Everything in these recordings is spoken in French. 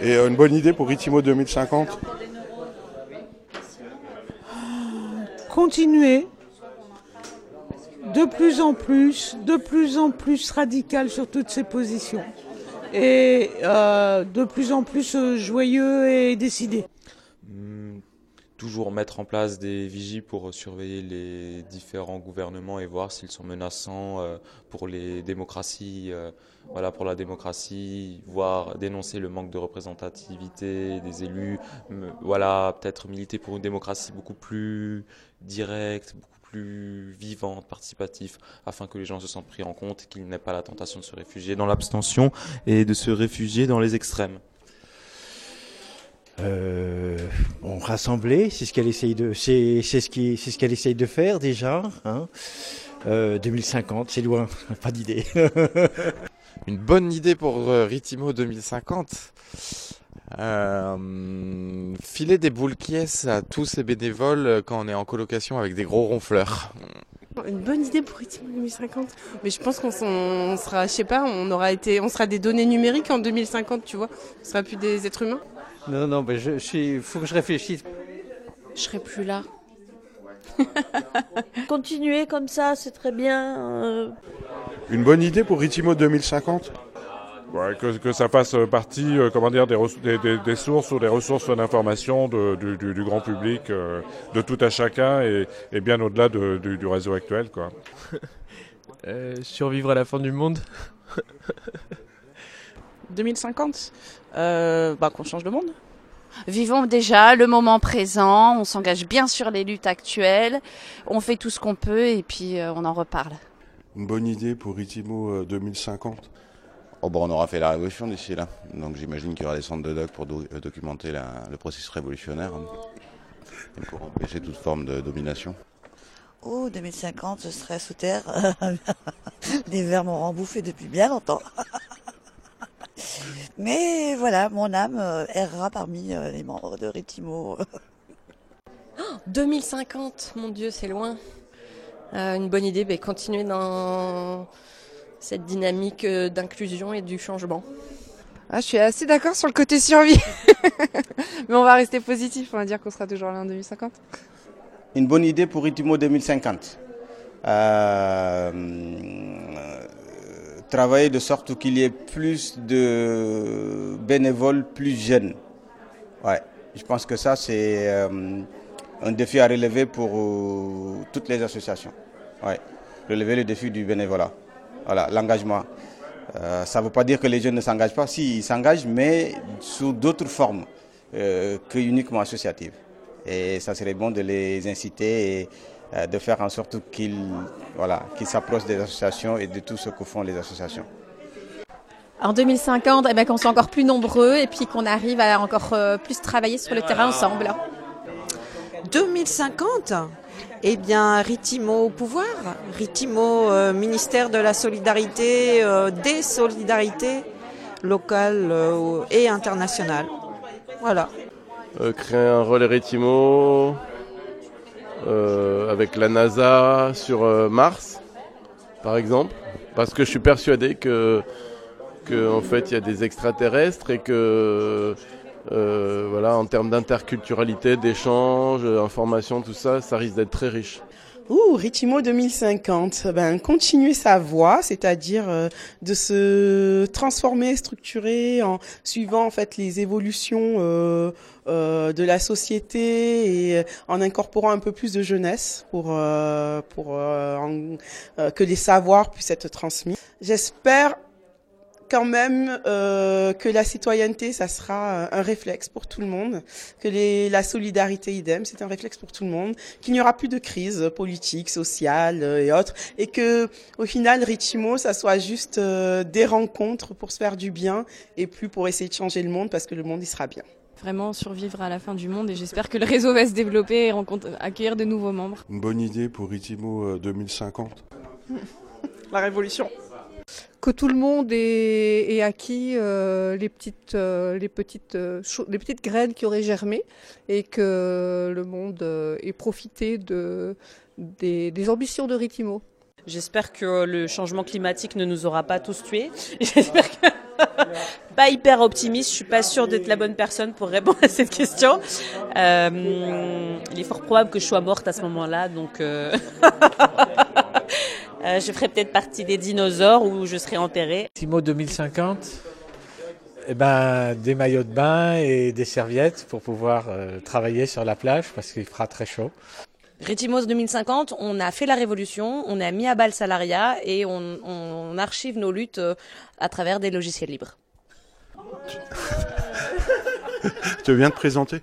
Et une bonne idée pour Ritimo 2050 Continuer de plus en plus, de plus en plus radical sur toutes ces positions. Et euh, de plus en plus euh, joyeux et décidé. Toujours mettre en place des vigies pour surveiller les différents gouvernements et voir s'ils sont menaçants euh, pour les démocraties, voilà pour la démocratie, voir dénoncer le manque de représentativité des élus, voilà peut-être militer pour une démocratie beaucoup plus directe, beaucoup plus vivante, participatif, afin que les gens se sentent pris en compte qu'ils n'aient pas la tentation de se réfugier dans l'abstention et de se réfugier dans les extrêmes. Euh, bon, rassembler, c'est ce qu'elle essaye de, c'est, ce qui, c'est ce qu'elle essaye de faire déjà. Hein. 2050, euh, c'est loin, pas d'idée. Une bonne idée pour euh, Ritimo 2050. Euh, filer des boules qui à tous ces bénévoles quand on est en colocation avec des gros ronfleurs? Une bonne idée pour Ritimo 2050. Mais je pense qu'on sera, je sais pas, on aura été, on sera des données numériques en 2050, tu vois. On sera plus des êtres humains. Non, non, mais je, il faut que je réfléchisse. Je serai plus là. Continuer comme ça, c'est très bien. Euh. Une bonne idée pour Ritimo 2050 que, ça fasse partie, euh, comment dire, des, des, sources ou des ressources d'information du, grand public, euh, de tout à chacun et, bien au-delà du, réseau actuel, quoi. Euh, survivre à la fin du monde? 2050 bah, Qu'on change le monde. Vivons déjà le moment présent, on s'engage bien sur les luttes actuelles, on fait tout ce qu'on peut et puis on en reparle. Une bonne idée pour Itimo 2050 Oh bon, on aura fait la révolution d'ici là. Donc j'imagine qu'il y aura des centres de doc pour euh, documenter le processus révolutionnaire hein. pour empêcher toute forme de domination. Oh, 2050, je serai sous terre. les vers m'ont rembouffé depuis bien longtemps. Mais voilà, mon âme euh, errera parmi euh, les membres de Ritimo. 2050, mon Dieu, c'est loin. une bonne idée, mais continuer dans cette dynamique euh, d'inclusion et du changement. Ah, je suis assez d'accord sur le côté survie. Mais on va rester positif, on va dire qu'on sera toujours là en 2050. Une bonne idée pour Itimo 2050. Euh, travailler de sorte qu'il y ait plus de bénévoles plus jeunes. Ouais, je pense que ça, c'est euh, un défi à relever pour toutes les associations. Ouais, relever le défi du bénévolat. Voilà, l'engagement. Euh, ça ne veut pas dire que les jeunes ne s'engagent pas. Si, ils s'engagent, mais sous d'autres formes euh, que uniquement associatives. Et ça serait bon de les inciter euh, de faire en sorte qu'ils voilà, qu'ils s'approchent des associations et de tout ce que font les associations. En 2050, eh ben, qu'on soit encore plus nombreux et puis qu'on arrive à encore plus travailler sur le terrain ensemble. 2050 eh bien, Ritimo au pouvoir, Ritimo euh, ministère de la solidarité, euh, des solidarités locales euh, et internationales. Voilà. créer un relais Ritimo avec la NASA sur Mars, par exemple, parce que je suis persuadé que, que en fait, il y a des extraterrestres et que euh, voilà, en termes d'interculturalité, d'échange, d'information, tout ça, ça risque d'être très riche. Ouh, Ritimo 2050, ben, continuer sa voie, c'est-à-dire euh, de se transformer, structurer en suivant en fait les évolutions euh, euh, de la société et en incorporant un peu plus de jeunesse pour pour que les savoirs puissent être transmis. J'espère quand même euh, que la citoyenneté, ça sera euh, un réflexe pour tout le monde, que les, la solidarité idem, c'est un réflexe pour tout le monde, qu'il n'y aura plus de crise politique, sociale euh, et autres, et que au final, Richimo, ça soit juste euh, des rencontres pour se faire du bien et plus pour essayer de changer le monde parce que le monde il sera bien. Vraiment survivre à la fin du monde et j'espère que le réseau va se développer et rencontre, accueillir de nouveaux membres. Une bonne idée pour Ritimo 2050. La révolution que tout le monde ait, acquis euh, les petites, euh, les, petites, euh, les petites graines qui auraient germé et que le monde ait profité de, des, ambitions de Ritimo. J'espère que le changement climatique ne nous aura pas tous tués. J'espère que pas hyper optimiste. Je suis pas sûre d'être la bonne personne pour répondre à cette question. Il est fort probable que je sois morte à ce moment-là, donc euh, je ferai peut-être partie des dinosaures ou je serai enterrée. Timo 2050, eh ben, des maillots de bain et des serviettes pour pouvoir euh, travailler sur la plage parce qu'il fera très chaud. Rétimos 2050, on a fait la révolution, on a mis à bas le salariat et on, on archive nos luttes euh, à travers des logiciels libres. Tu veux bien te présenter?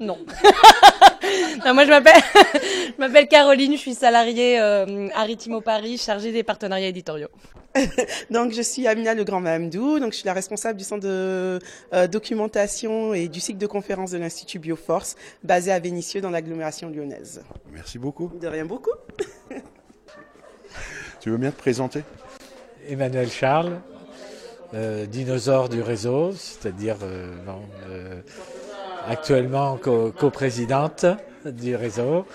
Non. non. Moi, je m'appelle, je m'appelle Caroline, je suis salariée euh, à Ritimo Paris, chargée des partenariats éditoriaux. donc, je suis Amina Le Grand Mahamdou, donc je suis la responsable du centre de euh, documentation et du cycle de conférences de l'Institut Bioforce, basé à Vénissieux dans l'agglomération lyonnaise. Merci beaucoup. De rien beaucoup. Tu veux bien te présenter? Emmanuel Charles, euh, dinosaure du réseau, c'est-à-dire euh, non, actuellement co- coprésidente du réseau.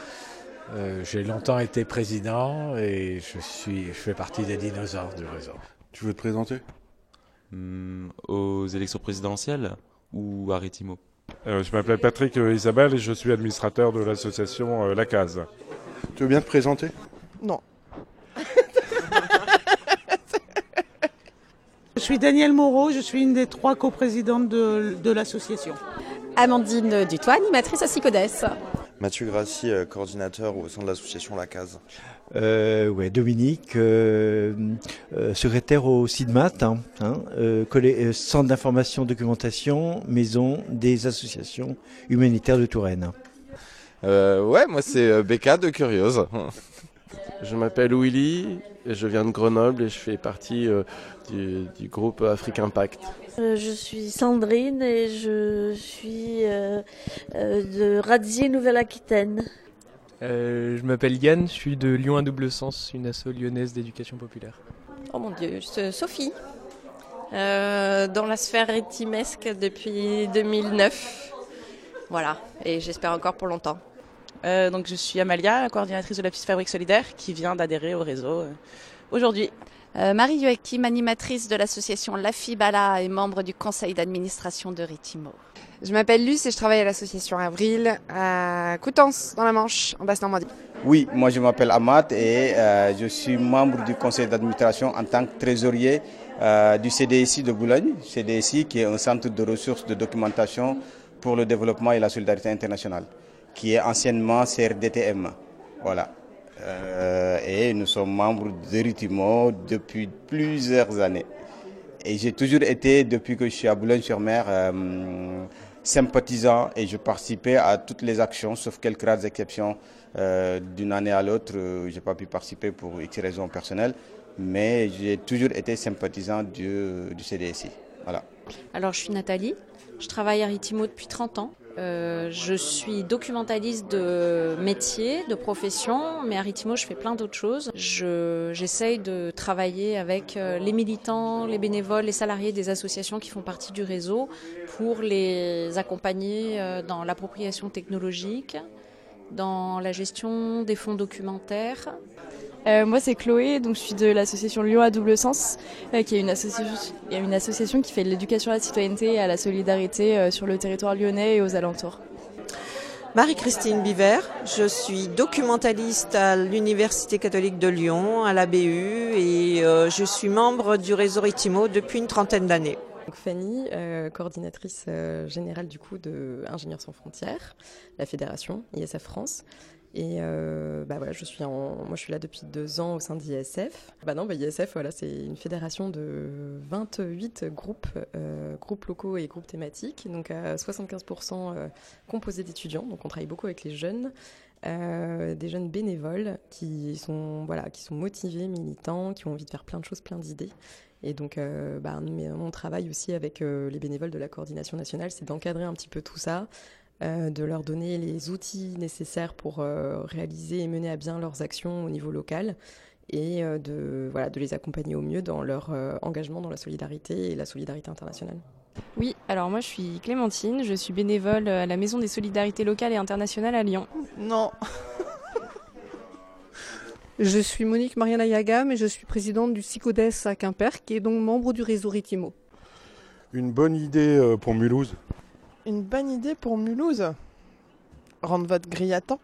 Euh, J'ai longtemps été président et je suis, je fais partie des dinosaures du réseau. Tu veux te présenter? Hmm, Aux élections présidentielles ou à Rétimo Euh, je m'appelle Patrick euh, Isabelle et je suis administrateur de l'association euh, La Case. Tu veux bien te présenter? Non. Je suis Danielle Moreau, je suis une des trois coprésidentes de, de l'association. Amandine Dutoit, animatrice à Sicodes. Mathieu Grassi, euh, coordinateur au sein de l'association La Case. Euh, ouais, Dominique, euh, euh, secrétaire au CIDMAT, hein, hein, euh, euh, Centre d'information documentation, maison des associations humanitaires de Touraine. Euh, ouais, moi c'est Becca de Curiose. Je m'appelle Willy, et je viens de Grenoble et je fais partie euh, du, du groupe Afrique Impact. Euh, je suis Sandrine et je suis euh, euh, de Radzier, Nouvelle-Aquitaine. Euh, je m'appelle Yann, je suis de Lyon à double sens, une asso lyonnaise d'éducation populaire. Oh mon dieu, je- Sophie. Euh, dans la sphère rétimesque depuis 2009. Voilà, et j'espère encore pour longtemps. Euh, donc je suis Amalia, coordinatrice de la petite fabrique solidaire, qui vient d'adhérer au réseau euh, aujourd'hui. Euh, Marie Joachim, animatrice de l'association La Fibala et membre du conseil d'administration de Ritimo. Je m'appelle Luce et je travaille à l'association Avril à Coutances, dans la Manche, en Basse-Normandie. Oui, moi je m'appelle Amat et euh, je suis membre du conseil d'administration en tant que trésorier euh, du CDSI de Boulogne. CDSI qui est un centre de ressources de documentation pour le développement et la solidarité internationale, qui est anciennement CRDTM. Voilà. Euh, et nous sommes membres de Ritimo depuis plusieurs années. Et j'ai toujours été, depuis que je suis à Boulogne-sur-Mer, euh, sympathisant et je participais à toutes les actions, sauf quelques rares exceptions. Euh, D'une année à l'autre, je n'ai pas pu participer pour X raisons personnelles, mais j'ai toujours été sympathisant du, du CDSI. Voilà. Alors, je suis Nathalie. Je travaille à Ritimo depuis 30 ans. Euh, je suis documentaliste de métier, de profession, mais à Ritimo, je fais plein d'autres choses. Je- J'essaye de travailler avec euh, les militants, les bénévoles, les salariés des associations qui font partie du réseau pour les accompagner euh, dans l'appropriation technologique, dans la gestion des fonds documentaires. Euh, moi, c'est Chloé, donc je suis de l'association Lyon à double sens, euh, qui est une association, une qui fait de l'éducation à la citoyenneté et à la solidarité euh, sur le territoire lyonnais et aux alentours. Marie-Christine Biver, je suis documentaliste à l'Université catholique de Lyon, à la BU, et euh, je suis membre du réseau Ritimo depuis une trentaine d'années. Donc Fanny, euh, coordinatrice euh, générale du coup de Ingénieurs sans frontières, la fédération ISF France. Et euh, bah voilà, je suis moi je suis là depuis deux ans au sein d'ISF. Bah non, bah ISF, voilà, c'est une fédération de 28 groupes, euh, groupes locaux et groupes thématiques, donc à 75% euh, composés d'étudiants. Donc on travaille beaucoup avec les jeunes, des jeunes bénévoles qui sont voilà, qui sont motivés, militants, qui ont envie de faire plein de choses, plein d'idées. Et donc, bah, mon travail aussi avec les bénévoles de la coordination nationale, c'est d'encadrer un petit peu tout ça, euh, de leur donner les outils nécessaires pour euh, réaliser et mener à bien leurs actions au niveau local et euh, de, voilà, de les accompagner au mieux dans leur euh, engagement dans la solidarité et la solidarité internationale. Oui, alors moi je suis Clémentine, je suis bénévole à la Maison des solidarités locales et internationales à Lyon. Non. Je suis Monique Mariana Yaga, mais je suis présidente du CICODES à Quimper, qui est donc membre du réseau Ritimo. Une bonne idée pour Mulhouse Une bonne idée pour Mulhouse. Rendre votre grille à temps